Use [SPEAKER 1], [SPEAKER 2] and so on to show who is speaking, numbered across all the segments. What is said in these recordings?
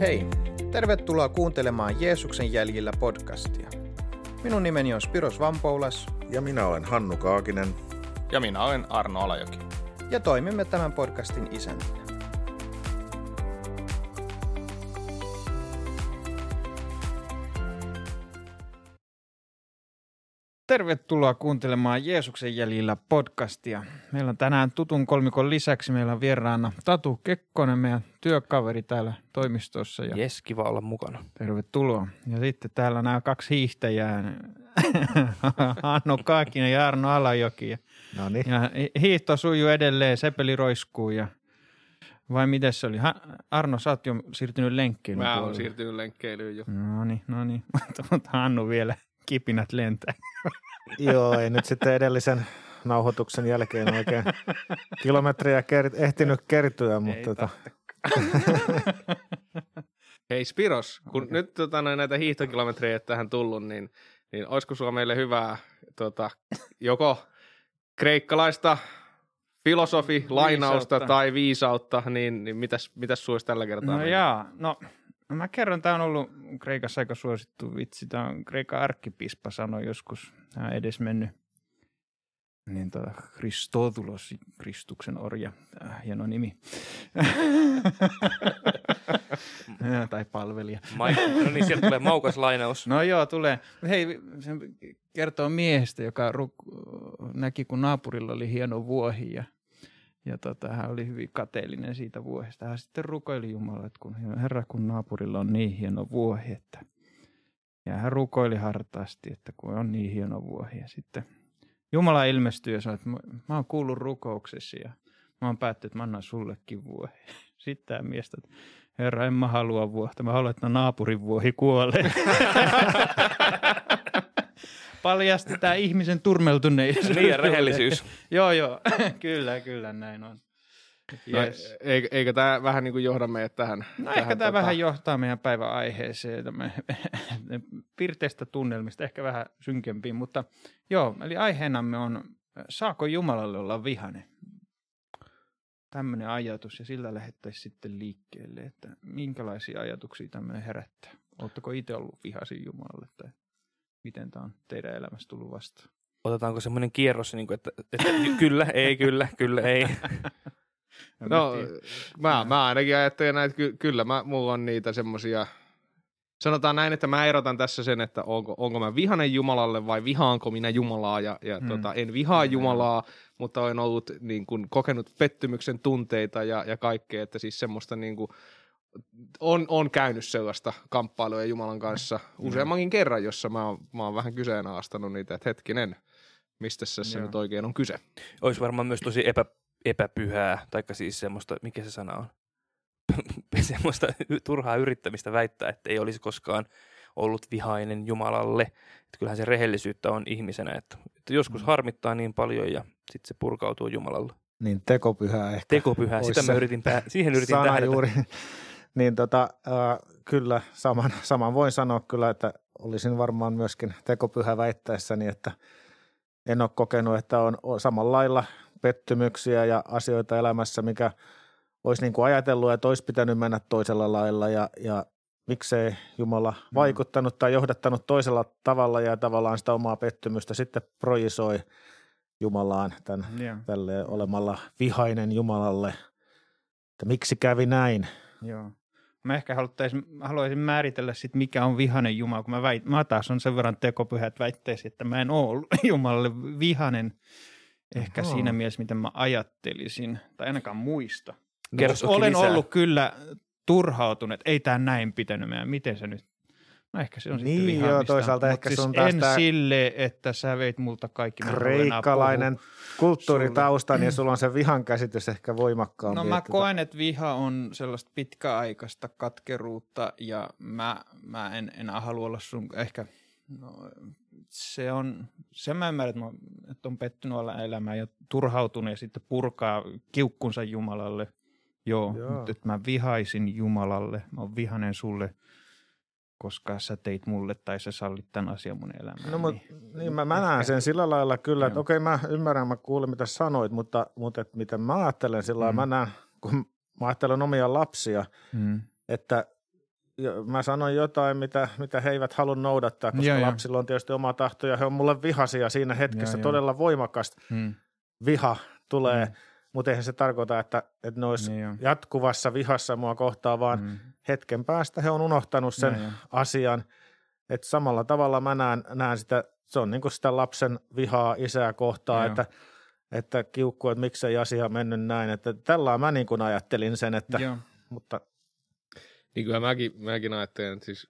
[SPEAKER 1] Hei, tervetuloa kuuntelemaan Jeesuksen jäljillä podcastia. Minun nimeni on Spiros Vampoulas
[SPEAKER 2] Ja minä olen Hannu Kaakinen.
[SPEAKER 3] Ja minä olen Arno Alajoki.
[SPEAKER 1] ja toimimme tämän podcastin isäntinä. Tervetuloa kuuntelemaan Jeesuksen jäljillä podcastia. Meillä on tänään tutun kolmikon lisäksi meillä on vieraana Tatu Kekkonen, meidän työkaveri täällä toimistossa. Ja
[SPEAKER 3] Jes, kiva olla mukana.
[SPEAKER 1] Tervetuloa. Ja sitten täällä nämä kaksi hiihtäjää, Hannu Kaakinen ja Arno Alajoki. Ja,
[SPEAKER 2] No niin.
[SPEAKER 1] ja hi- hiihto sujuu edelleen, sepeli roiskuu ja vai miten se oli? Arno, sä oot jo siirtynyt lenkkeilyyn.
[SPEAKER 3] Mä oon siirtynyt lenkkeilyyn jo.
[SPEAKER 1] No niin, no niin. Mutta Hannu vielä kipinät lentää.
[SPEAKER 2] Joo, ei nyt sitten edellisen nauhoituksen jälkeen oikein kilometriä ker- ehtinyt kertyä, mutta
[SPEAKER 1] Ei
[SPEAKER 2] tota,
[SPEAKER 3] Hei Spiros, kun okay. nyt tota, noin näitä hiihtokilometrejä ei tähän tullut, niin, niin olisiko sulla meille hyvää tota, joko kreikkalaista filosofi, lainausta
[SPEAKER 1] Viisautta.
[SPEAKER 3] tai viisautta, niin, niin mitäs, mitäs sulla olisi tällä kertaa?
[SPEAKER 1] No jaa, no no mä kerron, tämä on ollut Kreikassa aika suosittu vitsi. Tämä on Kreikan arkkipispa sanoi joskus, on edes mennyt niin tota, Kristotulos, Kristuksen orja, äh, hieno nimi. Ja, tai palvelija.
[SPEAKER 4] No niin, sieltä tulee maukas lainaus.
[SPEAKER 1] No joo, tulee. Hei, se kertoo miehestä, joka ruk- näki, kun naapurilla oli hieno vuohi ja, ja tota, hän oli hyvin kateellinen siitä vuohesta. Hän sitten rukoili Jumalaa, että kun, herra, kun naapurilla on niin hieno vuohi, että ja hän rukoili hartaasti, että kun on niin hieno vuohi. Ja sitten Jumala ilmestyi ja sanoi, että mä, oon kuullut rukouksesi ja mä oon päättänyt, että mä annan sullekin vuohi. Sitten tämä mies, että herra, en mä halua vuotta, mä haluan, että naapurin vuohi kuolee. Paljasti tämä ihmisen turmeltuneisuus.
[SPEAKER 4] Niin, ja rehellisyys.
[SPEAKER 1] joo, joo, kyllä, kyllä näin on.
[SPEAKER 3] No,
[SPEAKER 1] Yes.
[SPEAKER 3] eikö, eikö tämä vähän niin kuin johda meidät tähän?
[SPEAKER 1] No
[SPEAKER 3] tähän,
[SPEAKER 1] ehkä tämä
[SPEAKER 3] tota-
[SPEAKER 1] vähän johtaa meidän päivän aiheeseen, tämä pirteistä tunnelmista, ehkä vähän synkempiin, mutta joo, eli aiheenamme on, saako Jumalalle olla vihane? Tämmöinen ajatus, ja sillä lähettäisiin sitten liikkeelle, että minkälaisia ajatuksia tämmöinen herättää. Oletteko itse ollut vihasin Jumalalle, tai miten tämä on teidän elämässä tullut vastaan?
[SPEAKER 4] Otetaanko semmoinen kierros, niin kuin, että, että kyllä, ei, kyllä, kyllä, ei.
[SPEAKER 3] No,
[SPEAKER 1] tiedä.
[SPEAKER 3] mä, mä ainakin ajattelen näin, että ky- kyllä mä, mulla on niitä semmosia, sanotaan näin, että mä erotan tässä sen, että onko, onko mä vihanen Jumalalle vai vihaanko minä Jumalaa ja, ja
[SPEAKER 1] Hmm.
[SPEAKER 3] tota, en vihaa
[SPEAKER 1] Hmm.
[SPEAKER 3] Jumalaa, mutta olen ollut niin kuin, kokenut pettymyksen tunteita ja, ja kaikkea, että siis semmoista niin kuin, on, on käynyt sellaista kamppailua Jumalan kanssa useammankin kerran, jossa mä oon, mä oon vähän kyseenalaistanut niitä, että hetkinen, mistä tässä
[SPEAKER 1] Joo.
[SPEAKER 3] nyt oikein on kyse.
[SPEAKER 4] Olisi varmaan myös tosi epä, epäpyhää, taikka siis semmoista, mikä se sana on? semmoista turhaa yrittämistä väittää, että ei olisi koskaan ollut vihainen Jumalalle. Että kyllähän se rehellisyyttä on ihmisenä, että, että joskus
[SPEAKER 1] Mm.
[SPEAKER 4] harmittaa niin paljon ja sitten se purkautuu Jumalalle.
[SPEAKER 2] niin tekopyhä ehkä.
[SPEAKER 4] Tekopyhää, sitä
[SPEAKER 2] se
[SPEAKER 4] mä yritin, pää- siihen yritin
[SPEAKER 2] sana
[SPEAKER 4] tähdätä.
[SPEAKER 2] juuri. Niin tota, äh, kyllä, saman, saman voin sanoa kyllä, että olisin varmaan myöskin tekopyhä väittäessäni, että en ole kokenut, että on, samalla lailla pettymyksiä ja asioita elämässä, mikä olisi niin kuin ajatellut, että olisi pitänyt mennä toisella lailla ja, ja miksei Jumala vaikuttanut tai johdattanut toisella tavalla ja tavallaan sitä omaa pettymystä sitten projisoi Jumalaan tämän
[SPEAKER 1] Joo.
[SPEAKER 2] tälle olemalla vihainen Jumalalle, että miksi kävi näin.
[SPEAKER 1] Joo. Mä ehkä haluaisin, määritellä sit, mikä on vihanen Jumala, kun mä, väit, mä taas on sen verran tekopyhä, että väittäisin, että mä en ole ollut Jumalalle vihanen ehkä
[SPEAKER 2] Ahaa.
[SPEAKER 1] siinä mielessä, miten mä ajattelisin, tai ainakaan muista.
[SPEAKER 4] Toki
[SPEAKER 1] Olen
[SPEAKER 4] lisää.
[SPEAKER 1] ollut kyllä turhautunut, että ei tämä näin pitänyt meidän, miten se nyt, no ehkä se on sitten
[SPEAKER 2] Niin,
[SPEAKER 1] vihaamista.
[SPEAKER 2] joo, toisaalta
[SPEAKER 1] Mut
[SPEAKER 2] ehkä
[SPEAKER 1] siis
[SPEAKER 2] sun taas
[SPEAKER 1] en
[SPEAKER 2] tää
[SPEAKER 1] sille, että sä veit multa kaikki.
[SPEAKER 2] Kreikkalainen kulttuuritausta, niin sulla on se vihan käsitys ehkä voimakkaampi.
[SPEAKER 1] No mä
[SPEAKER 2] että
[SPEAKER 1] koen, että viha on sellaista pitkäaikaista katkeruutta ja mä, mä en enää halua olla sun, ehkä no, se on, se mä ymmärrän, että, mä, että on pettynyt olla elämään ja turhautunut ja sitten purkaa kiukkunsa Jumalalle. Joo,
[SPEAKER 2] Joo.
[SPEAKER 1] mutta että mä vihaisin Jumalalle, mä oon vihanen sulle, koska sä teit mulle tai sä sallit tämän asian mun elämään.
[SPEAKER 2] No, mutta niin mä, mä näen sen sillä lailla kyllä, että okei mä ymmärrän, mä kuulin mitä sanoit, mutta, mutta et miten mä ajattelen sillä lailla,
[SPEAKER 1] Mm.
[SPEAKER 2] mä näen, kun mä ajattelen omia lapsia,
[SPEAKER 1] Mm.
[SPEAKER 2] että mä sanoin jotain, mitä, mitä he eivät halua noudattaa, koska
[SPEAKER 1] joo.
[SPEAKER 2] lapsilla on tietysti oma tahto ja he on mulle vihaisia siinä hetkessä.
[SPEAKER 1] Joo.
[SPEAKER 2] Todella voimakas
[SPEAKER 1] Hmm.
[SPEAKER 2] viha tulee,
[SPEAKER 1] Mm.
[SPEAKER 2] mutta eihän se tarkoita, että, että ne olisi
[SPEAKER 1] Niin
[SPEAKER 2] jatkuvassa vihassa mua kohtaan, vaan
[SPEAKER 1] Hmm.
[SPEAKER 2] Hetken päästä he on unohtanut sen
[SPEAKER 1] joo.
[SPEAKER 2] asian. Että samalla tavalla mä näen, näen sitä, se on niin kuin sitä lapsen vihaa isää kohtaan,
[SPEAKER 1] Joo.
[SPEAKER 2] että, että kiukku, että miksei asia mennyt näin. Että tällä mä niin kuin ajattelin sen, että,
[SPEAKER 1] Joo.
[SPEAKER 2] mutta
[SPEAKER 3] Niin kyllä mäkin, mäkin ajattelen, että siis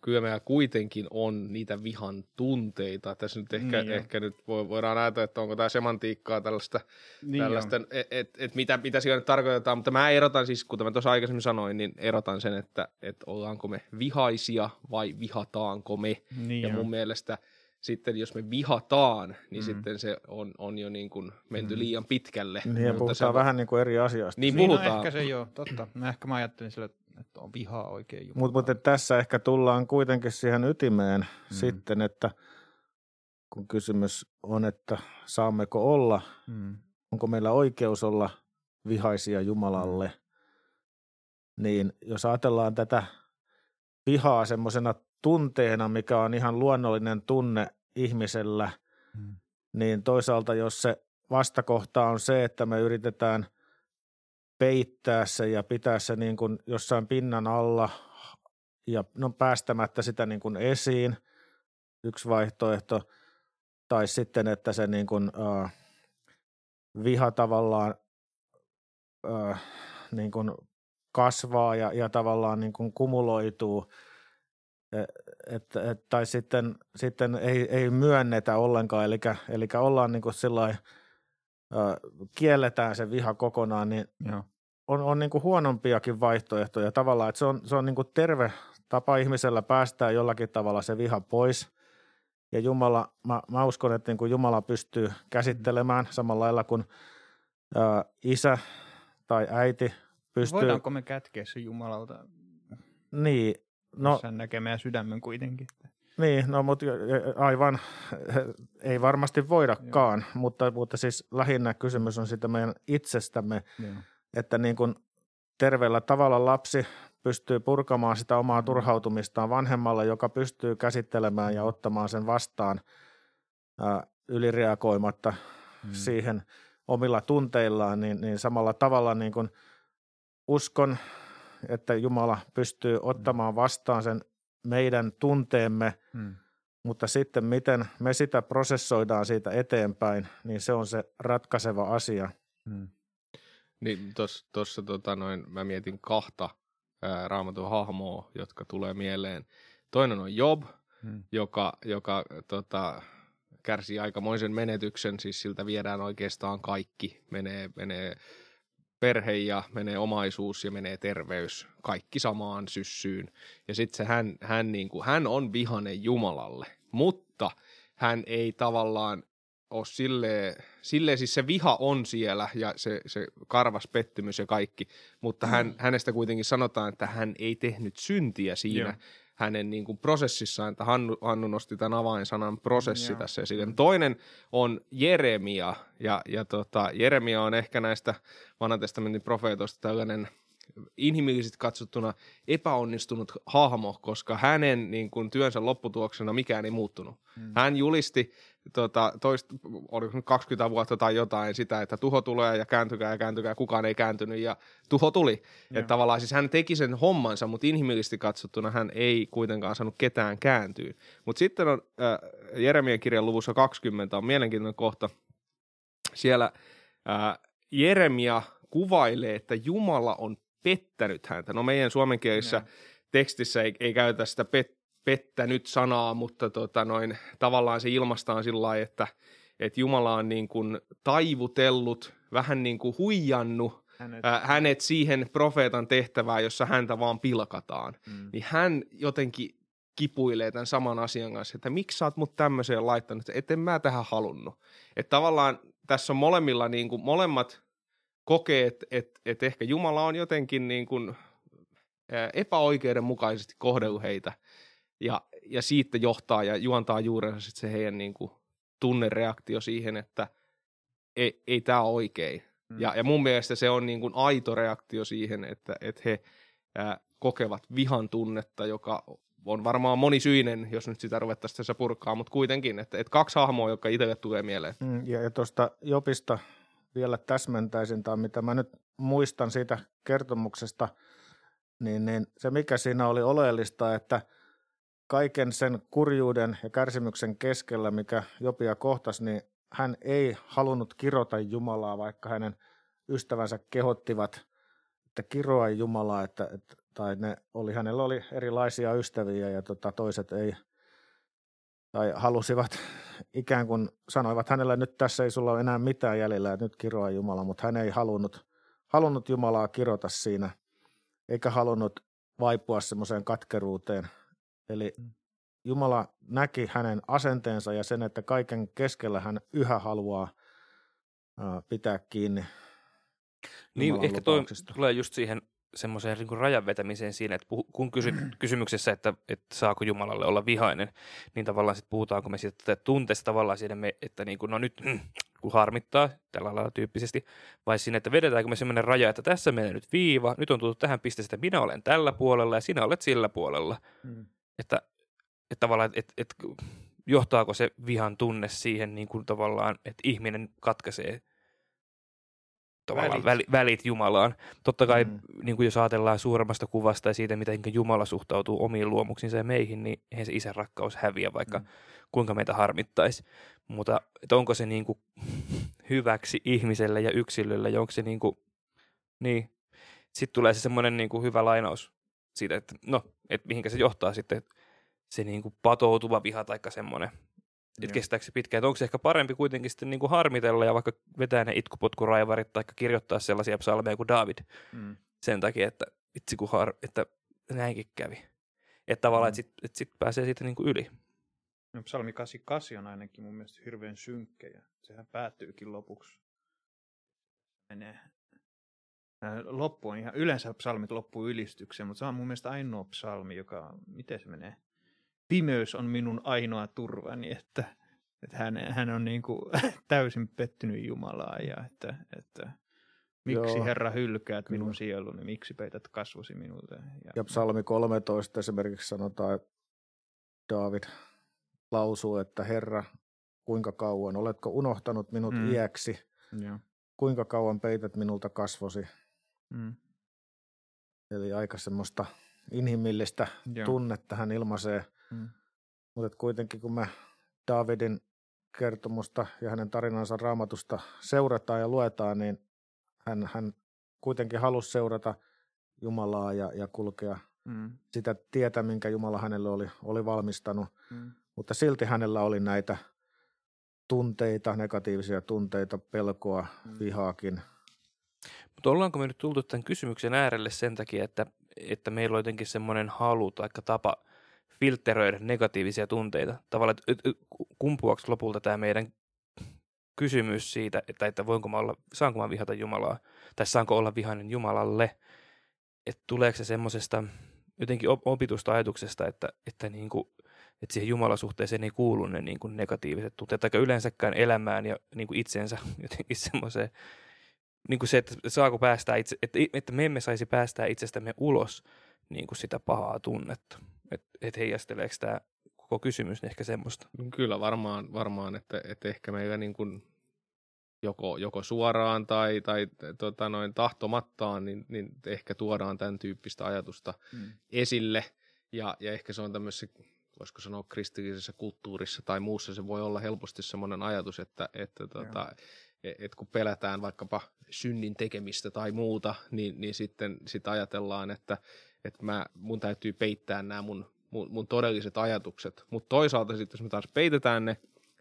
[SPEAKER 3] kyllä meillä kuitenkin on niitä vihan tunteita. Tässä nyt ehkä,
[SPEAKER 1] Niin
[SPEAKER 3] ehkä nyt voi- voidaan ajatella, että onko tämä semantiikkaa tällaista,
[SPEAKER 1] Niin
[SPEAKER 3] tällaista että et, et mitä, mitä siellä nyt tarkoitetaan, mutta mä erotan siis, kuten mä tuossa aikaisemmin sanoin, niin erotan sen, että, että ollaanko me vihaisia vai vihataanko me.
[SPEAKER 1] Niin
[SPEAKER 3] ja
[SPEAKER 1] on.
[SPEAKER 3] mun mielestä sitten jos me vihataan, niin
[SPEAKER 1] Mm.
[SPEAKER 3] sitten se on, on jo niin kuin menty
[SPEAKER 1] Mm.
[SPEAKER 3] liian pitkälle.
[SPEAKER 2] niin ja
[SPEAKER 3] Mutta
[SPEAKER 2] puhutaan
[SPEAKER 3] se on-
[SPEAKER 2] vähän niin kuin eri asioista.
[SPEAKER 3] Niin
[SPEAKER 1] Niin, no
[SPEAKER 3] puhutaan.
[SPEAKER 1] ehkä se joo, totta. Mä ehkä mä ajattelin sillä, että on vihaa oikein Jumalaa.
[SPEAKER 2] Mutta mut, tässä ehkä tullaan kuitenkin siihen ytimeen mm. sitten, että kun kysymys on, että saammeko olla,
[SPEAKER 1] Hmm.
[SPEAKER 2] onko meillä oikeus olla vihaisia Jumalalle, niin jos ajatellaan tätä vihaa semmoisena tunteena, mikä on ihan luonnollinen tunne ihmisellä,
[SPEAKER 1] Hmm.
[SPEAKER 2] niin toisaalta jos se vastakohta on se, että me yritetään peittää se ja pitää se niin kuin jossain pinnan alla ja no päästämättä sitä niin kuin esiin, yksi vaihtoehto, tai sitten, että se niin kuin, äh, viha tavallaan äh, niin kuin kasvaa ja, ja tavallaan niin kuin kumuloituu, E- et, et, tai sitten, sitten ei, ei myönnetä ollenkaan, eli, eli ollaan niin kuin kielletään se viha kokonaan, niin
[SPEAKER 1] Joo.
[SPEAKER 2] on, on niin kuin huonompiakin vaihtoehtoja tavallaan, että se on, se on niin kuin terve tapa ihmisellä päästää jollakin tavalla se viha pois. Ja Jumala, mä, mä uskon, että niin kuin Jumala pystyy käsittelemään samalla lailla kuin ää, isä tai äiti pystyy.
[SPEAKER 1] Voidaanko me kätkeä se Jumalalta
[SPEAKER 2] Niin,
[SPEAKER 1] no, sen näkemään sydämen kuitenkin?
[SPEAKER 2] Niin, no mutta aivan ei varmasti voidakaan, mutta, mutta siis lähinnä kysymys on sitä meidän itsestämme,
[SPEAKER 1] Joo.
[SPEAKER 2] että niin kuin terveellä tavalla lapsi pystyy purkamaan sitä omaa turhautumistaan vanhemmalle, joka pystyy käsittelemään ja ottamaan sen vastaan ää, ylireagoimatta
[SPEAKER 1] Mm.
[SPEAKER 2] siihen omilla tunteillaan, niin, niin samalla tavalla niin kuin uskon, että Jumala pystyy ottamaan vastaan sen meidän tunteemme,
[SPEAKER 1] Hmm.
[SPEAKER 2] mutta sitten miten me sitä prosessoidaan siitä eteenpäin, niin se on se ratkaiseva asia.
[SPEAKER 1] Hmm.
[SPEAKER 3] Niin tuossa tota noin, mä mietin kahta ää, raamatun hahmoa, jotka tulee mieleen. Toinen on Job,
[SPEAKER 1] Hmm.
[SPEAKER 3] joka, joka tota, kärsii aikamoisen menetyksen, siis siltä viedään oikeastaan kaikki. Menee, menee perhe ja menee omaisuus ja menee terveys, kaikki samaan syssyyn. Ja sitten se hän, hän, niin kuin, hän on vihanen Jumalalle, mutta hän ei tavallaan ole silleen, silleen siis se viha on siellä ja se, se karvas pettymys ja kaikki, mutta hän, hänestä kuitenkin sanotaan, että hän ei tehnyt syntiä siinä
[SPEAKER 1] Joo.
[SPEAKER 3] Hänen niin kuin prosessissaan, että Hannu, Hannu nosti tämän avainsanan prosessi
[SPEAKER 1] Joo.
[SPEAKER 3] tässä esille. Toinen on Jeremia ja, ja tota, Jeremia on ehkä näistä vanhan testamentin profeetoista tällainen inhimillisesti katsottuna epäonnistunut hahmo, koska hänen niin kuin, työnsä lopputuloksena mikään ei muuttunut.
[SPEAKER 1] Hmm.
[SPEAKER 3] Hän julisti tota, toista, oliko nyt 20 vuotta tai jotain sitä, että tuho tulee ja kääntykää ja kääntykää, kukaan ei kääntynyt ja tuho tuli.
[SPEAKER 1] Joo.
[SPEAKER 3] Että tavallaan siis hän teki sen hommansa, mutta inhimillisesti katsottuna hän ei kuitenkaan saanut ketään kääntyä. Mutta sitten on äh, Jeremian kirjan luvussa 20 on mielenkiintoinen kohta. Siellä äh, Jeremia kuvailee, että Jumala on pettänyt häntä. No meidän suomenkielisessä
[SPEAKER 1] Joo.
[SPEAKER 3] tekstissä ei, ei käytä sitä pet, pettänyt sanaa, mutta tota noin, tavallaan se ilmastaan sillä lailla, että, että Jumala on niin kuin taivutellut, vähän niin kuin huijannut
[SPEAKER 1] Hänet,
[SPEAKER 3] ää, hänet siihen profeetan tehtävään, jossa häntä vaan pilkataan.
[SPEAKER 1] hmm.
[SPEAKER 3] Niin hän jotenkin kipuilee tämän saman asian kanssa, että miksi sä oot mut tämmöiseen laittanut, että en mä tähän halunnut. Että tavallaan tässä on molemmilla, niin kuin, molemmat kokee, että et, et ehkä Jumala on jotenkin niin kuin, ää, epäoikeudenmukaisesti kohdellut heitä ja, ja siitä johtaa ja juontaa juurensa sit se heidän niin kuin, tunnereaktio siihen, että ei, ei tämä ole oikein.
[SPEAKER 1] Mm.
[SPEAKER 3] Ja, ja mun mielestä se on niin kuin aito reaktio siihen, että, että he ää, kokevat vihan tunnetta, joka on varmaan monisyinen, jos nyt sitä ruvettaisiin tässä purkaa, mutta kuitenkin, että, että kaksi hahmoa, jotka itselle tulee mieleen.
[SPEAKER 2] Mm, ja, ja tuosta Jopista vielä täsmentäisin, tai mitä mä nyt muistan siitä kertomuksesta, niin, niin se mikä siinä oli oleellista, että kaiken sen kurjuuden ja kärsimyksen keskellä, mikä Jopia kohtasi, niin hän ei halunnut kirota Jumalaa, vaikka hänen ystävänsä kehottivat, että kiroa Jumalaa, että, että, tai ne oli, hänellä oli erilaisia ystäviä ja tota, toiset ei, tai halusivat ikään kuin sanoivat hänelle, että nyt tässä ei sulla ole enää mitään jäljellä, että nyt kiroa Jumala, mutta hän ei halunnut, halunnut Jumalaa kirota siinä, eikä halunnut vaipua semmoiseen katkeruuteen. Eli mm. Jumala näki hänen asenteensa ja sen, että kaiken keskellä hän yhä haluaa pitää kiinni
[SPEAKER 4] Niin, ehkä toi tulee just siihen semmoiseen niin rajan vetämiseen siinä, että kun kysy, kysymyksessä, että, että saako Jumalalle olla vihainen, niin tavallaan sitten puhutaanko me siitä tunteesta tavallaan siinä, että niin kuin, no nyt mm, kun harmittaa tällä lailla tyyppisesti, vai siinä, että vedetäänkö me semmoinen raja, että tässä menee nyt viiva, nyt on tullut tähän pisteeseen, että minä olen tällä puolella ja sinä olet sillä puolella. Mm. Että, että tavallaan, että, että johtaako se vihan tunne siihen niin kuin tavallaan, että ihminen katkaisee välit. Välit, välit Jumalaan. Totta kai, mm. niin kuin jos ajatellaan suuremmasta kuvasta ja siitä, miten Jumala suhtautuu omiin luomuksiinsa ja meihin, niin eihän se isän rakkaus häviä, vaikka mm. kuinka meitä harmittaisi. Mutta että onko se niin kuin hyväksi ihmiselle ja yksilölle, ja onko se niin kuin, niin. Sitten tulee se semmoinen niin kuin hyvä lainaus siitä, että no, että mihinkä se johtaa sitten, se niin kuin patoutuva viha tai semmoinen, että kestääkö se pitkään. Onko se ehkä parempi kuitenkin sitten niin kuin harmitella ja vaikka vetää ne itkupotkuraivarit tai kirjoittaa sellaisia psalmeja kuin David mm. sen takia, että itse kun har, että näinkin kävi. Että tavallaan, mm. että sitten et sit pääsee siitä niin kuin yli.
[SPEAKER 1] No, psalmi 88 on ainakin mun mielestä hirveän synkkä ja sehän päättyykin lopuksi. Menee loppu on ihan, yleensä psalmit loppuu ylistykseen, mutta se on mun mielestä ainoa psalmi, joka, miten se menee? pimeys on minun ainoa turvani, että, että hän, hän on niin kuin täysin pettynyt Jumalaa ja että, että miksi Joo, Herra hylkäät kyllä. minun sieluni, miksi peität kasvosi minulta.
[SPEAKER 2] Ja, ja psalmi 13 esimerkiksi sanotaan, että David lausuu, että Herra, kuinka kauan, oletko unohtanut minut mm. iäksi, ja. kuinka kauan peität minulta kasvosi. Mm. Eli aika semmoista inhimillistä Joo. tunnetta hän ilmaisee – Mm. Mutta kuitenkin kun me Davidin kertomusta ja hänen tarinansa raamatusta seurataan ja luetaan, niin hän, hän kuitenkin halusi seurata Jumalaa ja, ja kulkea mm. sitä tietä, minkä Jumala hänelle oli, oli valmistanut. Mm. Mutta silti hänellä oli näitä tunteita, negatiivisia tunteita, pelkoa, mm. vihaakin.
[SPEAKER 4] Mutta ollaanko me nyt tultu tämän kysymyksen äärelle sen takia, että, että meillä on jotenkin semmoinen halu tai tapa – filteröidä negatiivisia tunteita. Tavallaan, että kumpuaako lopulta tämä meidän kysymys siitä, että, että voinko mä olla, saanko mä vihata Jumalaa, tai saanko olla vihainen Jumalalle, että tuleeko se semmoisesta jotenkin opitusta ajatuksesta, että, että, niin kuin, että siihen Jumalasuhteeseen ei kuulu ne niin kuin negatiiviset tunteet, tai yleensäkään elämään ja niin kuin itsensä jotenkin semmoiseen, niin kuin se, että saako päästää itse, että, että me emme saisi päästää itsestämme ulos niin kuin sitä pahaa tunnetta. Että et heijasteleeko tämä koko kysymys ehkä semmoista?
[SPEAKER 3] Kyllä varmaan, varmaan että, että ehkä meillä niin kuin joko, joko suoraan tai, tai tota noin tahtomattaan, niin, niin ehkä tuodaan tämän tyyppistä ajatusta mm. esille. Ja, ja ehkä se on tämmöisessä, voisiko sanoa kristillisessä kulttuurissa tai muussa, se voi olla helposti semmoinen ajatus, että, että tota, et, et kun pelätään vaikkapa synnin tekemistä tai muuta, niin, niin sitten sit ajatellaan, että että mä, mun täytyy peittää nämä mun, mun, mun todelliset ajatukset. Mutta toisaalta sitten, jos me taas peitetään ne,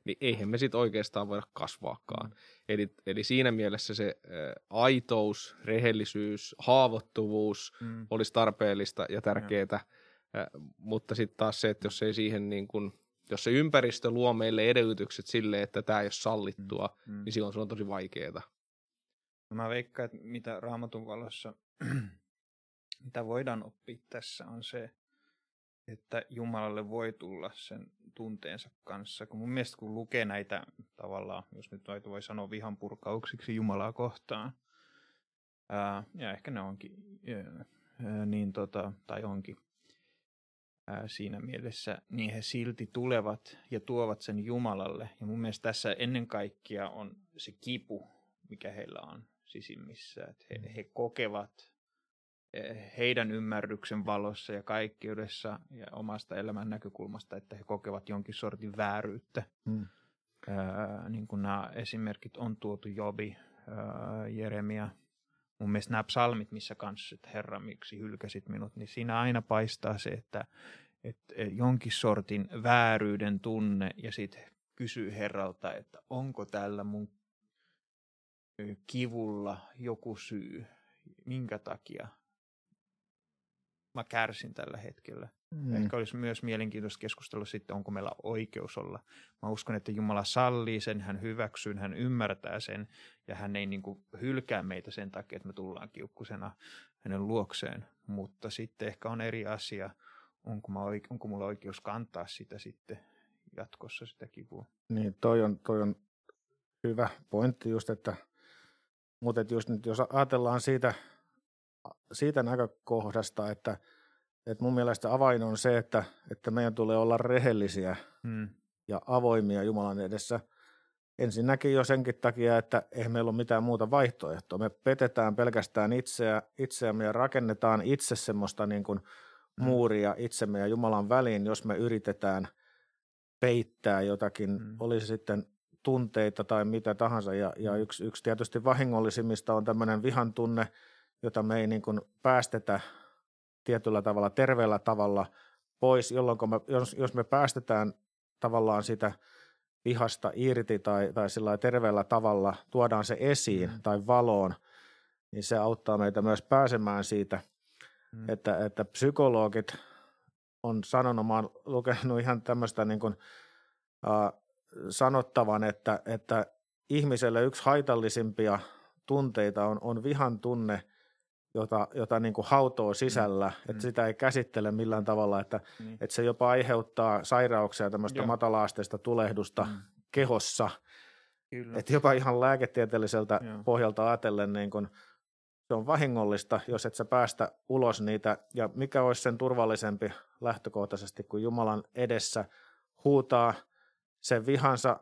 [SPEAKER 3] niin eihän me sitten oikeastaan voida kasvaakaan. Mm. Eli, eli siinä mielessä se ä, aitous, rehellisyys, haavoittuvuus mm. olisi tarpeellista ja tärkeää, mutta sitten taas se, että jos ei siihen niin kun, jos se ympäristö luo meille edellytykset sille, että tämä ei ole sallittua, mm. Mm. niin silloin se on tosi vaikeaa.
[SPEAKER 1] No mä veikkaan, että mitä raamatun valossa mitä voidaan oppia tässä on se, että Jumalalle voi tulla sen tunteensa kanssa. Kun mun mielestä kun lukee näitä tavallaan, jos nyt voi sanoa vihan purkauksiksi Jumalaa kohtaan, ää, ja ehkä ne onkin, ää, niin tota, tai onkin ää, siinä mielessä, niin he silti tulevat ja tuovat sen Jumalalle. Ja mun mielestä tässä ennen kaikkea on se kipu, mikä heillä on sisimmissä. Että he, he kokevat eh, heidän ymmärryksen valossa ja kaikkeudessa ja omasta elämän näkökulmasta, että he kokevat jonkin sortin vääryyttä.
[SPEAKER 2] Mm.
[SPEAKER 1] Ää, niin kuin nämä esimerkit on tuotu Jobi, ää, Jeremia, mun mielestä nämä psalmit, missä kanssa, että Herra, miksi hylkäsit minut, niin siinä aina paistaa se, että, että jonkin sortin vääryyden tunne ja sitten kysyy Herralta, että onko tällä mun kivulla joku syy, minkä takia mä kärsin tällä hetkellä. Mm. Ehkä olisi myös mielenkiintoista keskustella sitten, onko meillä oikeus olla. Mä uskon, että Jumala sallii sen, hän hyväksyy, hän ymmärtää sen ja hän ei niin kuin hylkää meitä sen takia, että me tullaan kiukkusena hänen luokseen. Mutta sitten ehkä on eri asia, onko, mä oike- onko mulla oikeus kantaa sitä sitten jatkossa sitä kipua.
[SPEAKER 2] Niin, toi on, toi on hyvä pointti just, että mutta et just nyt jos ajatellaan siitä, siitä näkökohdasta, että, että mun mielestä avain on se, että, että meidän tulee olla rehellisiä
[SPEAKER 1] Mm.
[SPEAKER 2] ja avoimia Jumalan edessä. Ensinnäkin jo senkin takia, että ei meillä ole mitään muuta vaihtoehtoa. Me petetään pelkästään itseä, itseämme ja rakennetaan itse semmoista niin kuin muuria itsemme ja Jumalan väliin, jos me yritetään peittää jotakin,
[SPEAKER 1] Mm.
[SPEAKER 2] mm. oli se sitten tunteita tai mitä tahansa. Ja, ja yksi, yksi tietysti vahingollisimmista on tämmöinen vihan tunne, jota me ei niin kuin päästetä tietyllä tavalla, terveellä tavalla pois, jolloin me, jos, jos me päästetään tavallaan sitä vihasta irti tai, tai sillä terveellä tavalla tuodaan se esiin
[SPEAKER 1] Mm.
[SPEAKER 2] tai valoon, niin se auttaa meitä myös pääsemään siitä,
[SPEAKER 1] mm.
[SPEAKER 2] että, että psykologit on sanonut, mä oon lukenut ihan tämmöistä niin kuin, äh, sanottavan, että, että ihmiselle yksi haitallisimpia tunteita on, on vihan tunne, jota, jota niin kuin hautoo sisällä, mm. että sitä ei käsittele millään tavalla, että,
[SPEAKER 1] Niin.
[SPEAKER 2] että se jopa aiheuttaa sairauksia, tämmöistä
[SPEAKER 1] Joo.
[SPEAKER 2] matalaasteista tulehdusta
[SPEAKER 1] Mm.
[SPEAKER 2] mm. kehossa,
[SPEAKER 1] Kyllä.
[SPEAKER 2] että jopa ihan lääketieteelliseltä
[SPEAKER 1] Joo.
[SPEAKER 2] pohjalta ajatellen niin kun se on vahingollista, jos et sä päästä ulos niitä. Ja mikä olisi sen turvallisempi lähtökohtaisesti, kuin Jumalan edessä huutaa sen vihansa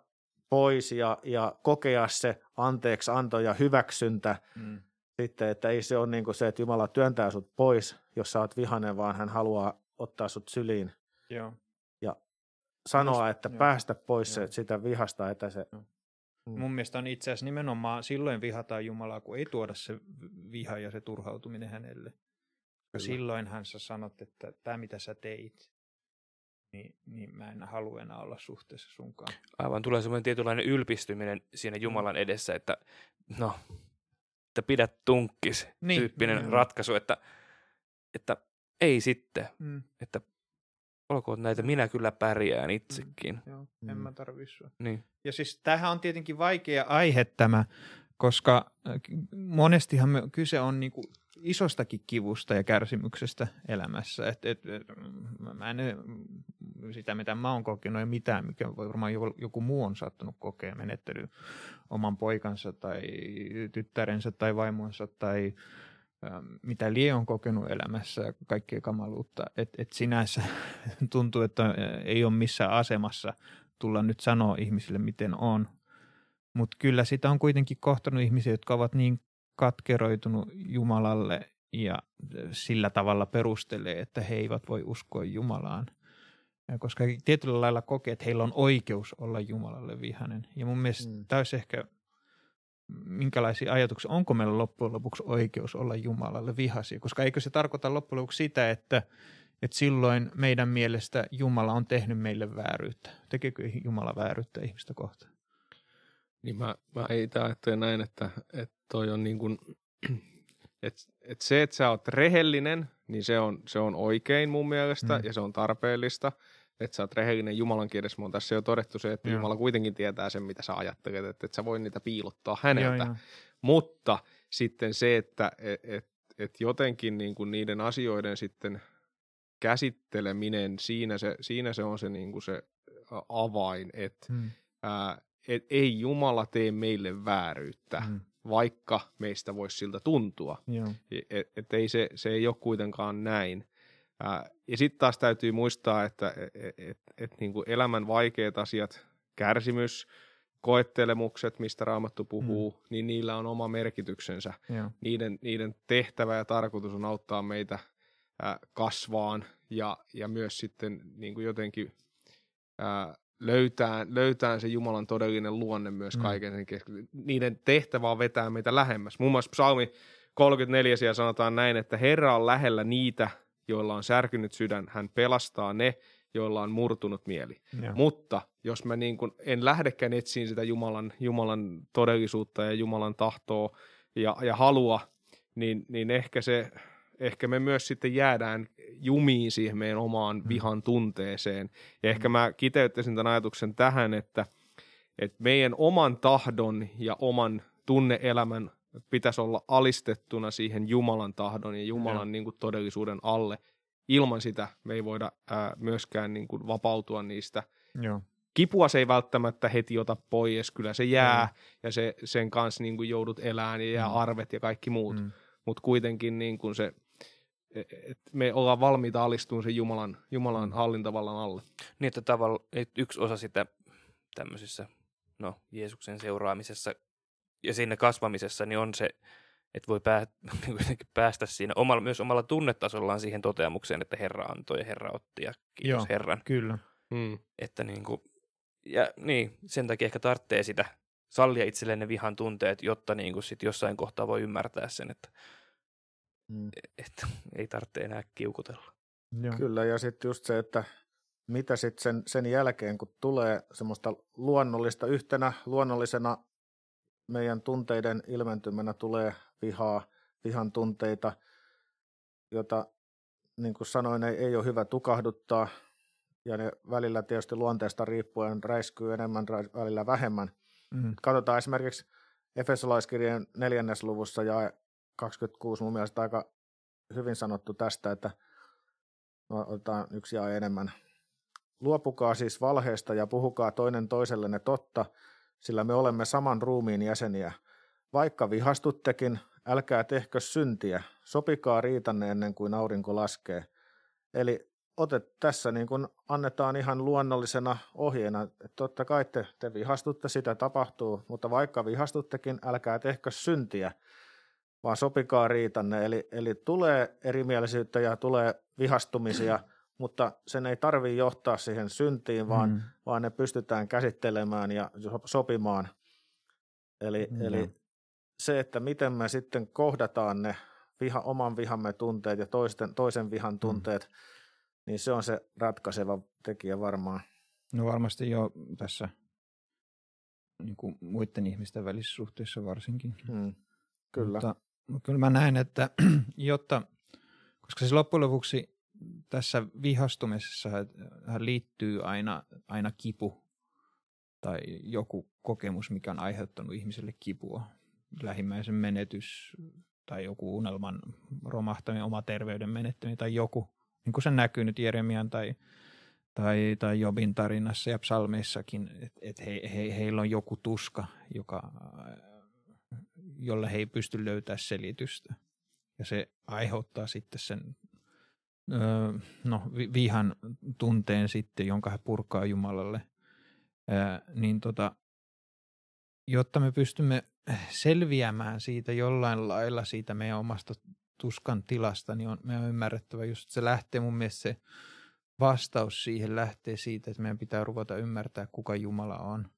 [SPEAKER 2] pois ja, ja kokea se anteeksi anto ja hyväksyntä
[SPEAKER 1] Mm.
[SPEAKER 2] Sitten, että ei se ole niin kuin se, että Jumala työntää sut pois, jos sä oot vihainen, vaan hän haluaa ottaa sut syliin.
[SPEAKER 1] Joo.
[SPEAKER 2] Sanoa,
[SPEAKER 1] Just-
[SPEAKER 2] että
[SPEAKER 1] joo.
[SPEAKER 2] päästä pois se,
[SPEAKER 1] Joo.
[SPEAKER 2] sitä vihasta, että se...
[SPEAKER 1] Joo.
[SPEAKER 2] Mm.
[SPEAKER 1] Mun mielestä on itse asiassa nimenomaan silloin vihataan Jumalaa, kun ei tuoda se viha ja se turhautuminen hänelle. Koska
[SPEAKER 2] Kyllä.
[SPEAKER 1] silloinhan sä sanot, että tämä mitä sä teit, niin, niin mä en halua enää olla suhteessa sunkaan.
[SPEAKER 4] Aivan tulee semmoinen tietynlainen ylpistyminen siinä Jumalan edessä, että no, että pidä tunkkis
[SPEAKER 1] Niin,
[SPEAKER 4] tyyppinen
[SPEAKER 1] joo.
[SPEAKER 4] ratkaisu, että, että ei sitten,
[SPEAKER 1] Mm,
[SPEAKER 4] että olkoon näitä, minä kyllä pärjään itsekin.
[SPEAKER 1] joo, en
[SPEAKER 2] Mm.
[SPEAKER 1] mä tarvi sua.
[SPEAKER 4] Niin.
[SPEAKER 1] Ja siis tämähän on tietenkin vaikea aihe tämä, koska äh, monestihan me, kyse on niinku isostakin kivusta ja kärsimyksestä elämässä. Et, et, et, mä- en, sitä, mitä mä oon kokenut ja mitään, mikä voi varmaan joku, joku muu on saattanut kokea menettely oman poikansa tai tyttärensä tai vaimonsa tai ähm, mitä lie on kokenut elämässä ja kaikkea kamaluutta. Et, et sinänsä tuntuu, että äh, ei ole missään asemassa tulla nyt sanoa ihmisille, miten on. Mutta kyllä sitä on kuitenkin kohtanut ihmisiä, jotka ovat niin katkeroitunut Jumalalle ja sillä tavalla perustelee, että he eivät voi uskoa Jumalaan. Ja koska he tietyllä lailla kokee, että heillä on oikeus olla Jumalalle vihainen. Ja mun mielestä. Mm. tämä olisi ehkä, minkälaisia ajatuksia, onko meillä loppujen lopuksi oikeus olla Jumalalle vihaisia? Koska eikö se tarkoita loppujen lopuksi sitä, että, että silloin meidän mielestä Jumala on tehnyt meille vääryyttä. Tekeekö Jumala vääryyttä ihmistä kohtaan?
[SPEAKER 3] Niin mä, mä itse ajattelen näin, että, että toi on niin kuin, että, että se, että sä oot rehellinen, niin se on, se on oikein mun mielestä
[SPEAKER 1] Mm.
[SPEAKER 3] ja se on tarpeellista. Että sä oot rehellinen Jumalan kielessä, on tässä jo todettu se, että.
[SPEAKER 1] Joo.
[SPEAKER 3] Jumala kuitenkin tietää sen, mitä sä ajattelet, että et sä voi niitä piilottaa häneltä.
[SPEAKER 1] Joo, joo.
[SPEAKER 3] Mutta sitten se, että et, et, et jotenkin niin kuin niiden asioiden sitten käsitteleminen, siinä se, siinä se on se, niin kuin se avain, että
[SPEAKER 1] Mm,
[SPEAKER 3] ää, et ei Jumala tee meille vääryyttä,
[SPEAKER 1] mm,
[SPEAKER 3] vaikka meistä voisi siltä tuntua.
[SPEAKER 2] Joo.
[SPEAKER 3] Et, et ei se, se ei ole kuitenkaan näin. Ää, ja sitten taas täytyy muistaa, että et, et, et, niin kuin elämän vaikeat asiat, kärsimys, koettelemukset, mistä Raamattu puhuu, mm. niin niillä on oma merkityksensä.
[SPEAKER 2] Joo.
[SPEAKER 3] Niiden, niiden tehtävä ja tarkoitus on auttaa meitä ää, kasvaan ja, ja myös sitten niin kuin jotenkin ää, löytää, löytää se Jumalan todellinen luonne myös
[SPEAKER 2] Mm.
[SPEAKER 3] kaiken sen keskellä. Niiden tehtävä on vetää meitä lähemmäs. Muun muassa psalmi 34 siellä sanotaan näin, että Herra on lähellä niitä, joilla on särkynyt sydän. Hän pelastaa ne, joilla on murtunut mieli.
[SPEAKER 2] Joo.
[SPEAKER 3] Mutta jos mä niin kun en lähdekään etsiin sitä Jumalan, Jumalan todellisuutta ja Jumalan tahtoa ja, ja halua, niin, niin ehkä, se, ehkä me myös sitten jäädään jumiin siihen meidän omaan
[SPEAKER 2] Mm.
[SPEAKER 3] vihan tunteeseen. Ja ehkä mä kiteyttäisin tämän ajatuksen tähän, että, että meidän oman tahdon ja oman tunneelämän pitäisi olla alistettuna siihen Jumalan tahdon ja Jumalan niin kuin todellisuuden alle. Ilman sitä me ei voida ää, myöskään niin kuin vapautua niistä
[SPEAKER 2] Joo.
[SPEAKER 3] kipua se ei välttämättä heti ota pois, kyllä se jää
[SPEAKER 2] Mm.
[SPEAKER 3] ja se, sen kanssa niin kuin joudut elämään ja jää
[SPEAKER 2] Mm.
[SPEAKER 3] arvet ja kaikki muut, mm.
[SPEAKER 2] Mm.
[SPEAKER 3] mutta kuitenkin niin kuin se, et me ollaan valmiita alistumaan sen Jumalan, Jumalan hallintavallan alle.
[SPEAKER 4] Niin, että tavalla, että yksi osa sitä tämmöisessä, no, Jeesuksen seuraamisessa ja siinä kasvamisessa, niin on se, että voi pää, niin päästä siinä omalla, myös omalla tunnetasollaan siihen toteamukseen, että Herra antoi ja Herra otti ja kiitos
[SPEAKER 2] Joo.
[SPEAKER 4] Herran.
[SPEAKER 2] Kyllä.
[SPEAKER 3] Mm.
[SPEAKER 4] Että niin kuin, ja niin, sen takia ehkä tarvitsee sitä sallia itselleen ne vihan tunteet, jotta niin kuin sit jossain kohtaa voi ymmärtää sen, että,
[SPEAKER 2] Mm.
[SPEAKER 4] että ei tarvitse enää kiukutella.
[SPEAKER 2] Joo. Kyllä, ja sitten just se, että mitä sitten sen, sen jälkeen, kun tulee semmoista luonnollista, yhtenä luonnollisena meidän tunteiden ilmentymänä tulee vihaa, vihan tunteita, jota niin kuin sanoin, ei, ei ole hyvä tukahduttaa, ja ne välillä tietysti luonteesta riippuen räiskyy enemmän, välillä vähemmän.
[SPEAKER 1] Mm.
[SPEAKER 2] Katsotaan esimerkiksi Efesolaiskirjeen neljännes luvussa ja 26 mun mielestä aika hyvin sanottu tästä, että no, otetaan yksi ja enemmän. Luopukaa siis valheesta ja puhukaa toinen toisellenne totta, sillä me olemme saman ruumiin jäseniä. Vaikka vihastuttekin, älkää tehkö syntiä, sopikaa riitanne ennen kuin aurinko laskee. Eli otet tässä niin kuin annetaan ihan luonnollisena ohjeena, että totta kai te, te vihastutte, sitä tapahtuu, mutta vaikka vihastuttekin, älkää tehkö syntiä, vaan sopikaa riitanne. Eli, eli tulee erimielisyyttä ja tulee vihastumisia, mutta sen ei tarvitse johtaa siihen syntiin, vaan,
[SPEAKER 1] Mm.
[SPEAKER 2] vaan ne pystytään käsittelemään ja so- sopimaan. Eli,
[SPEAKER 1] Mm,
[SPEAKER 2] eli se, että miten me sitten kohdataan ne viha, oman vihamme tunteet ja toisten, toisen
[SPEAKER 1] Mm.
[SPEAKER 2] vihan tunteet, niin se on se ratkaiseva tekijä varmaan.
[SPEAKER 1] No varmasti jo tässä niin kuin muiden ihmisten välisissä suhteissa varsinkin.
[SPEAKER 2] Hmm. Kyllä.
[SPEAKER 1] Mutta kyllä mä näen, että jotta, koska siis loppujen lopuksi tässä vihastumisessa liittyy aina, aina kipu tai joku kokemus, mikä on aiheuttanut ihmiselle kipua. Lähimmäisen menetys tai joku unelman romahtaminen, oma terveyden menettäminen tai joku, niin kuin se näkyy nyt Jeremian tai, tai, tai Jobin tarinassa ja psalmeissakin, että et he, he, heillä on joku tuska, joka, jolle he ei pysty löytämään selitystä. Ja se aiheuttaa sitten sen öö, no, vi- vihan tunteen sitten, jonka he purkaa Jumalalle. Öö, niin tota, jotta me pystymme selviämään siitä jollain lailla siitä meidän omasta tuskan tilasta, niin on, meidän on ymmärrettävä just, se lähtee mun mielestä se vastaus siihen lähtee siitä, että meidän pitää ruveta ymmärtää, kuka Jumala on.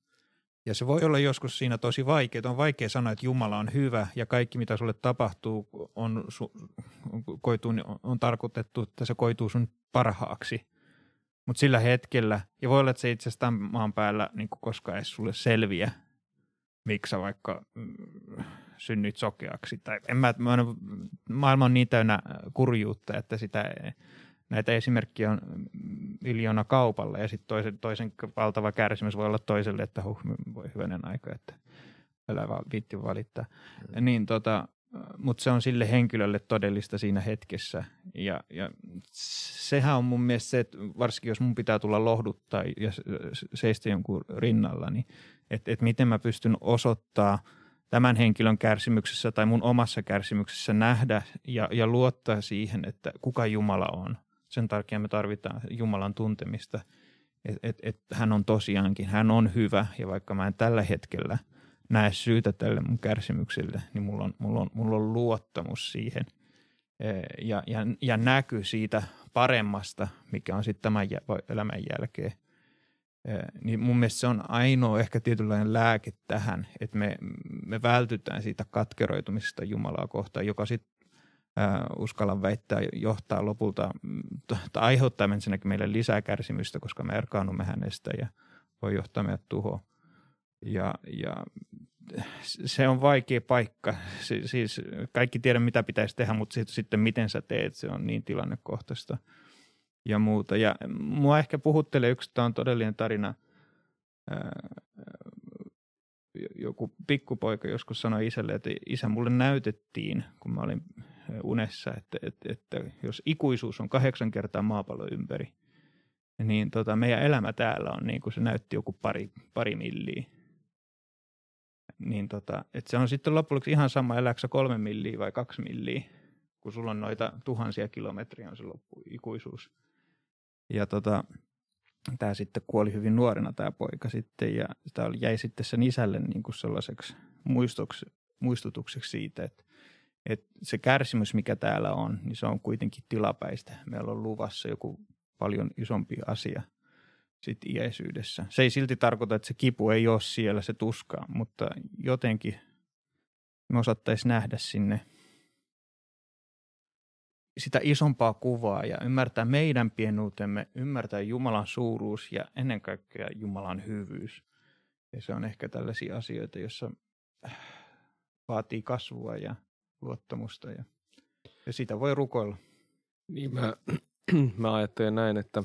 [SPEAKER 1] Ja se voi olla joskus siinä tosi vaikeaa. On vaikea sanoa, että Jumala on hyvä ja kaikki, mitä sulle tapahtuu, on, su, koituu, on, on tarkoitettu, että se koituu sun parhaaksi. Mutta sillä hetkellä, ja voi olla, että se itse asiassa tämän maan päällä niin koskaan edes sulle selviä, miksi sä vaikka mm, synnyit sokeaksi. Tai en mä, mä en, maailma on niin täynnä kurjuutta, että sitä, näitä esimerkkejä on miljoona kaupalla ja sitten toisen, toisen valtava kärsimys voi olla toiselle, että huh, voi hyvänen aika, että älä vaan viitti valittaa. Mm. Niin, tota, mutta se on sille henkilölle todellista siinä hetkessä. Ja, ja sehän on mun mielestä se, että varsinkin jos mun pitää tulla lohduttaa ja seistä jonkun rinnalla, niin että et miten mä pystyn osoittaa tämän henkilön kärsimyksessä tai mun omassa kärsimyksessä nähdä ja, ja luottaa siihen, että kuka Jumala on. Sen takia me tarvitaan Jumalan tuntemista, että et, et hän on tosiaankin, hän on hyvä ja vaikka mä en tällä hetkellä näe syytä tälle mun kärsimykselle, niin mulla on, mulla on, mulla on luottamus siihen. Ja, ja, ja näky siitä paremmasta, mikä on sitten tämän elämän jälkeen – niin mun mielestä se on ainoa ehkä tietynlainen lääke tähän, että me, me vältytään siitä katkeroitumisesta Jumalaa kohtaan, joka sitten uskallan väittää johtaa lopulta, mm, tai aiheuttaa ensinnäkin meille lisää kärsimystä, koska me erkaannumme hänestä ja voi johtaa meidät tuhoon. Ja, ja se on vaikea paikka. Siis kaikki tiedä, mitä pitäisi tehdä, mutta sitten miten sä teet, se on niin tilannekohtaista ja muuta. Ja mua ehkä puhuttelee yksi, tämä on todellinen tarina. Joku pikkupoika joskus sanoi isälle, että isä mulle näytettiin, kun mä olin unessa, että, että, että jos ikuisuus on kahdeksan kertaa maapallo ympäri, niin tota, meidän elämä täällä on niin kuin se näytti joku pari, pari milliä. Niin tota, että se on sitten loppujen ihan sama, elääksä kolme milliä vai kaksi milliä, kun sulla on noita tuhansia kilometriä on se loppu ikuisuus. Ja tota, tämä sitten kuoli hyvin nuorena tämä poika sitten ja sitä jäi sitten sen isälle niin kuin sellaiseksi muistutukseksi siitä, että, että se kärsimys, mikä täällä on, niin se on kuitenkin tilapäistä. Meillä on luvassa joku paljon isompi asia sitten iäisyydessä. Se ei silti tarkoita, että se kipu ei ole siellä, se tuska, mutta jotenkin me osattaisiin nähdä sinne – sitä isompaa kuvaa ja ymmärtää meidän pienuutemme, ymmärtää Jumalan suuruus ja ennen kaikkea Jumalan hyvyys. Ja se on ehkä tällaisia asioita, joissa vaatii kasvua ja luottamusta ja, ja sitä voi rukoilla.
[SPEAKER 3] Niin mä, mä ajattelen näin, että,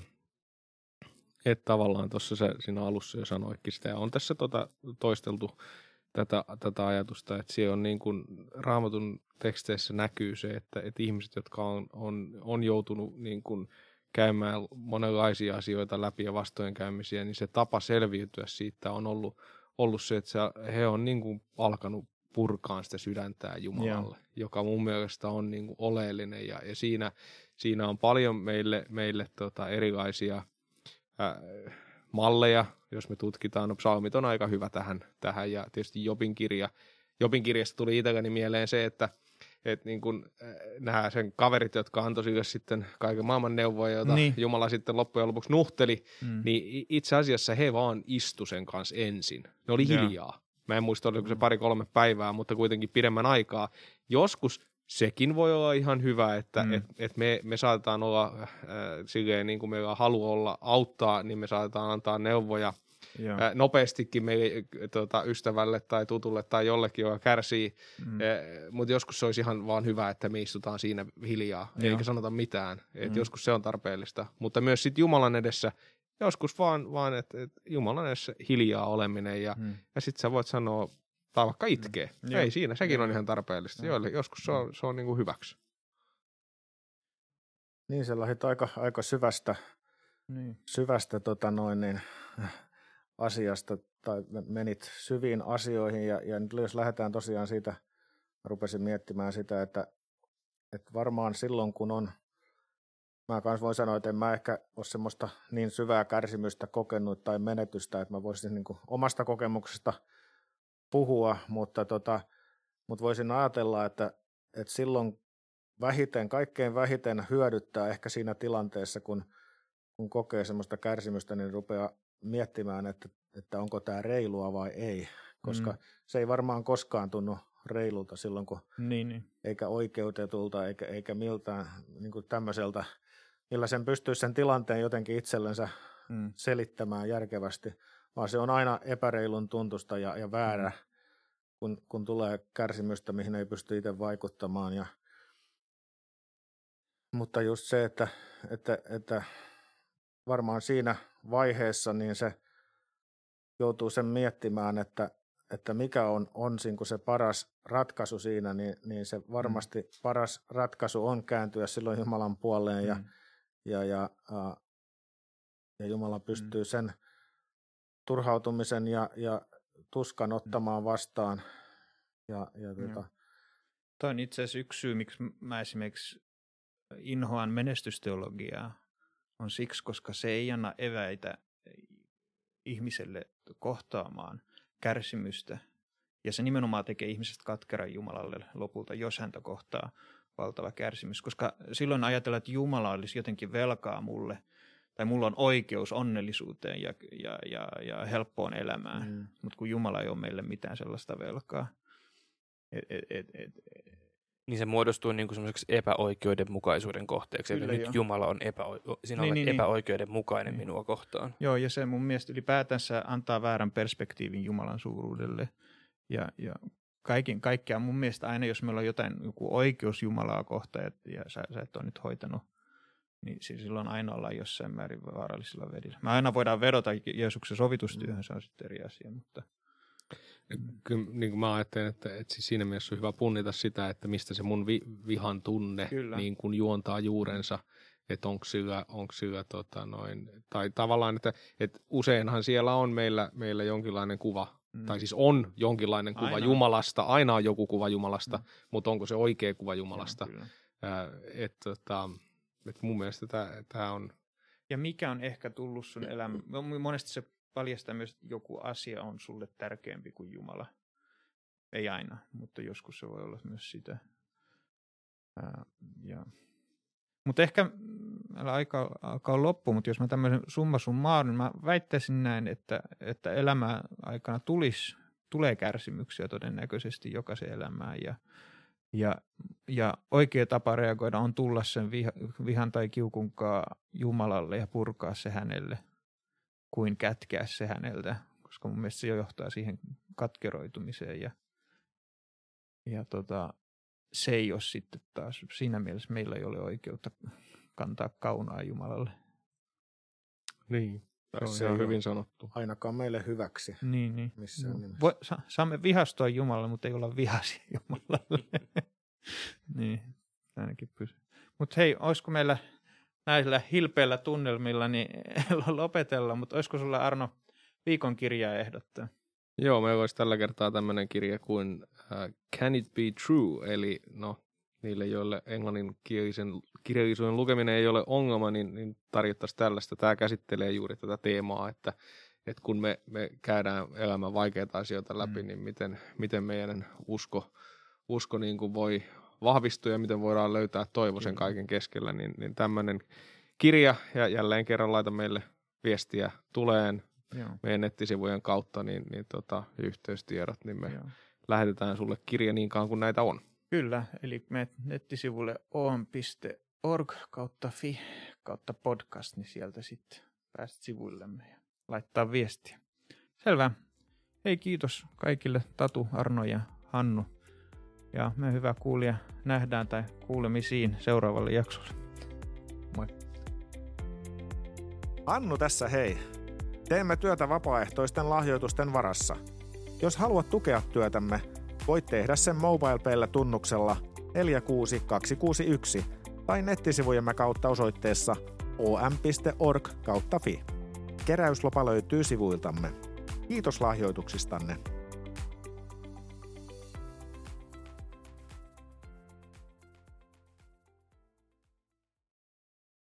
[SPEAKER 3] että tavallaan tuossa siinä alussa jo sanoikin sitä ja on tässä tota toisteltu tätä, tätä ajatusta, että siellä on niin kuin raamatun teksteissä näkyy se, että, että ihmiset, jotka on, on, on joutunut niin kuin käymään monenlaisia asioita läpi ja vastoinkäymisiä, niin se tapa selviytyä siitä on ollut, ollut se, että se, he on niin kuin alkanut purkaan sitä sydäntää Jumalalle, yeah. joka mun mielestä on niin kuin oleellinen ja, ja siinä, siinä on paljon meille, meille tota erilaisia ää, malleja, jos me tutkitaan. No psalmit on aika hyvä tähän, tähän ja tietysti Jobin kirja. Jobin kirjasta tuli itselläni mieleen se, että että niin kun, nämä sen kaverit, jotka antoi sille sitten kaiken maailman neuvoja, joita niin. Jumala sitten loppujen lopuksi nuhteli, mm. niin itse asiassa he vaan istu sen kanssa ensin. Ne oli hiljaa. Mä en muista, oliko se pari-kolme päivää, mutta kuitenkin pidemmän aikaa. Joskus sekin voi olla ihan hyvä, että mm. et, et me, me saatetaan olla äh, silleen, niin kuin meillä halu olla auttaa, niin me saatetaan antaa neuvoja äh, nopeastikin meille tuota, ystävälle tai tutulle tai jollekin, joka kärsii, mm. äh, mutta joskus se olisi ihan vaan hyvä, että me istutaan siinä hiljaa, Joo. eikä sanota mitään, että mm. joskus se on tarpeellista, mutta myös sitten Jumalan edessä joskus vaan, vaan että et Jumalan edessä hiljaa oleminen ja, mm. ja sitten sä voit sanoa tai vaikka mm. itkee. Mm. Ei siinä, sekin on ihan tarpeellista. Joille joskus se on, se on niin kuin hyväksi.
[SPEAKER 2] Niin, se lähit aika, aika syvästä, niin. syvästä tota noin, niin, asiasta tai menit syviin asioihin ja, ja nyt jos lähdetään tosiaan siitä, rupesin miettimään sitä, että, että varmaan silloin kun on, mä kans voin sanoa, että en mä ehkä ole semmoista niin syvää kärsimystä kokenut tai menetystä, että mä voisin niin kuin omasta kokemuksesta – puhua, mutta, tota, mutta voisin ajatella, että, että silloin vähiten, kaikkein vähiten hyödyttää ehkä siinä tilanteessa, kun, kun kokee semmoista kärsimystä, niin rupeaa miettimään, että, että onko tämä reilua vai ei, koska mm. se ei varmaan koskaan tunnu reilulta silloin, kun niin, niin. eikä oikeutetulta eikä, eikä miltään niin kuin tämmöiseltä, millä sen pystyisi sen tilanteen jotenkin itsellensä mm. selittämään järkevästi vaan se on aina epäreilun tuntusta ja, ja väärä, mm. kun, kun tulee kärsimystä, mihin ei pysty itse vaikuttamaan. Ja, mutta just se, että, että, että varmaan siinä vaiheessa niin se joutuu sen miettimään, että, että mikä on, on se paras ratkaisu siinä, niin, niin se varmasti mm. paras ratkaisu on kääntyä silloin Jumalan puoleen ja, mm. Ja, ja, ja, Jumala pystyy mm. sen turhautumisen ja, ja tuskan mm. ottamaan vastaan Ja, ja tuota,
[SPEAKER 1] Toi on itse asiassa yksi syy, miksi mä esimerkiksi inhoan menestysteologiaa, on siksi, koska se ei anna eväitä ihmiselle kohtaamaan kärsimystä. Ja se nimenomaan tekee ihmisestä katkeran Jumalalle lopulta, jos häntä kohtaa valtava kärsimys. Koska silloin ajatellaan, että Jumala olisi jotenkin velkaa mulle, tai mulla on oikeus onnellisuuteen ja, ja, ja, ja helppoon elämään. Mm. Mutta kun Jumala ei ole meille mitään sellaista velkaa. Et, et, et, et,
[SPEAKER 4] Niin se muodostuu niin kuin semmoiseksi epäoikeudenmukaisuuden kohteeksi.
[SPEAKER 1] Kyllä, joo.
[SPEAKER 4] nyt Jumala on epäo- sinä
[SPEAKER 1] Niin,
[SPEAKER 4] olet
[SPEAKER 1] niin, niin.
[SPEAKER 4] epäoikeudenmukainen
[SPEAKER 1] Niin.
[SPEAKER 4] minua kohtaan.
[SPEAKER 1] Joo, ja se mun mielestä ylipäätänsä antaa väärän perspektiivin Jumalan suuruudelle. Ja, ja kaiken kaikkiaan mun mielestä aina, jos meillä on jotain joku oikeus Jumalaa kohtaan, et, ja sä, sä et ole nyt hoitanut, niin si- silloin aina ollaan jossain määrin vaarallisilla vedillä. Me aina voidaan vedota Jeesuksen sovitustyöhön, se on sitten eri asia, mutta
[SPEAKER 3] Kyllä niin kuin mä ajattelen, että, että siis siinä mielessä on hyvä punnita sitä, että mistä se mun vi, vihan tunne
[SPEAKER 1] Kyllä.
[SPEAKER 3] niin kuin juontaa juurensa, että onko sillä, onko sillä tota noin, tai tavallaan, että, että useinhan siellä on meillä, meillä jonkinlainen kuva,
[SPEAKER 1] mm.
[SPEAKER 3] tai siis on jonkinlainen kuva
[SPEAKER 1] Aina.
[SPEAKER 3] Jumalasta, aina on joku kuva Jumalasta,
[SPEAKER 1] Mm.
[SPEAKER 3] mutta onko se oikea kuva Jumalasta?
[SPEAKER 1] Kyllä.
[SPEAKER 3] Että tota, et mun mielestä tämä on,
[SPEAKER 1] Ja mikä on ehkä tullut sun elämä? Monesti se paljastaa myös, että joku asia on sulle tärkeämpi kuin Jumala. Ei aina, mutta joskus se voi olla myös sitä. Ää, ja. Mutta ehkä mm, aika alkaa loppu, mutta jos mä tämmöisen summa summarum, niin mä väittäisin näin, että, että elämä aikana tulisi, tulee kärsimyksiä todennäköisesti jokaisen elämään ja, ja, ja oikea tapa reagoida on tulla sen viha, vihan tai kiukunkaa Jumalalle ja purkaa se hänelle, kuin kätkeä se häneltä, koska mun mielestä se jo johtaa siihen katkeroitumiseen ja, ja tota, se ei ole sitten taas, siinä mielessä meillä ei ole oikeutta kantaa kaunaa Jumalalle.
[SPEAKER 3] niin,
[SPEAKER 2] Se
[SPEAKER 3] se
[SPEAKER 2] ei
[SPEAKER 3] on hyvin sanottu.
[SPEAKER 2] ainakaan meille hyväksi
[SPEAKER 1] Niin, niin.
[SPEAKER 2] missään nimessä.
[SPEAKER 1] Voi, sa, saamme vihastua Jumalalle, mutta ei olla vihaisia Jumalalle. niin, ainakin pysy. Mutta hei, olisiko meillä näillä hilpeillä tunnelmilla niin lopetella, mutta olisiko sulla Arno viikon kirjaa ehdottaa?
[SPEAKER 3] Joo, meillä olisi tällä kertaa tämmöinen kirja kuin uh, Can It Be True, eli no niille, joille englanninkielisen kirjallisuuden lukeminen ei ole ongelma, niin, niin tarjottaisiin tällaista. Tämä käsittelee juuri tätä teemaa, että, että kun me, me käydään elämän vaikeita asioita läpi,
[SPEAKER 1] Mm.
[SPEAKER 3] niin miten, miten meidän usko, usko niin kuin voi vahvistua ja miten voidaan löytää toivo sen kaiken keskellä, niin, niin tämmöinen kirja, ja jälleen kerran laita meille viestiä tuleen
[SPEAKER 1] Joo.
[SPEAKER 3] meidän nettisivujen kautta, niin, niin tota, yhteystiedot, niin me
[SPEAKER 1] Joo.
[SPEAKER 3] lähetetään sulle kirja niin kauan kuin näitä on.
[SPEAKER 1] Kyllä, eli menet nettisivulle on.org kautta fi kautta podcast, niin sieltä sitten pääset sivuillemme ja laittaa viestiä. Selvä. Hei kiitos kaikille Tatu, Arno ja Hannu. Ja me hyvä kuulija nähdään tai kuulemisiin seuraavalle jaksolle.
[SPEAKER 2] Annu tässä hei. Teemme työtä vapaaehtoisten lahjoitusten varassa. Jos haluat tukea työtämme, voit tehdä sen MobilePayllä tunnuksella 46261 tai nettisivujemme kautta osoitteessa om.org kautta fi. Keräyslopa löytyy sivuiltamme. Kiitos lahjoituksistanne.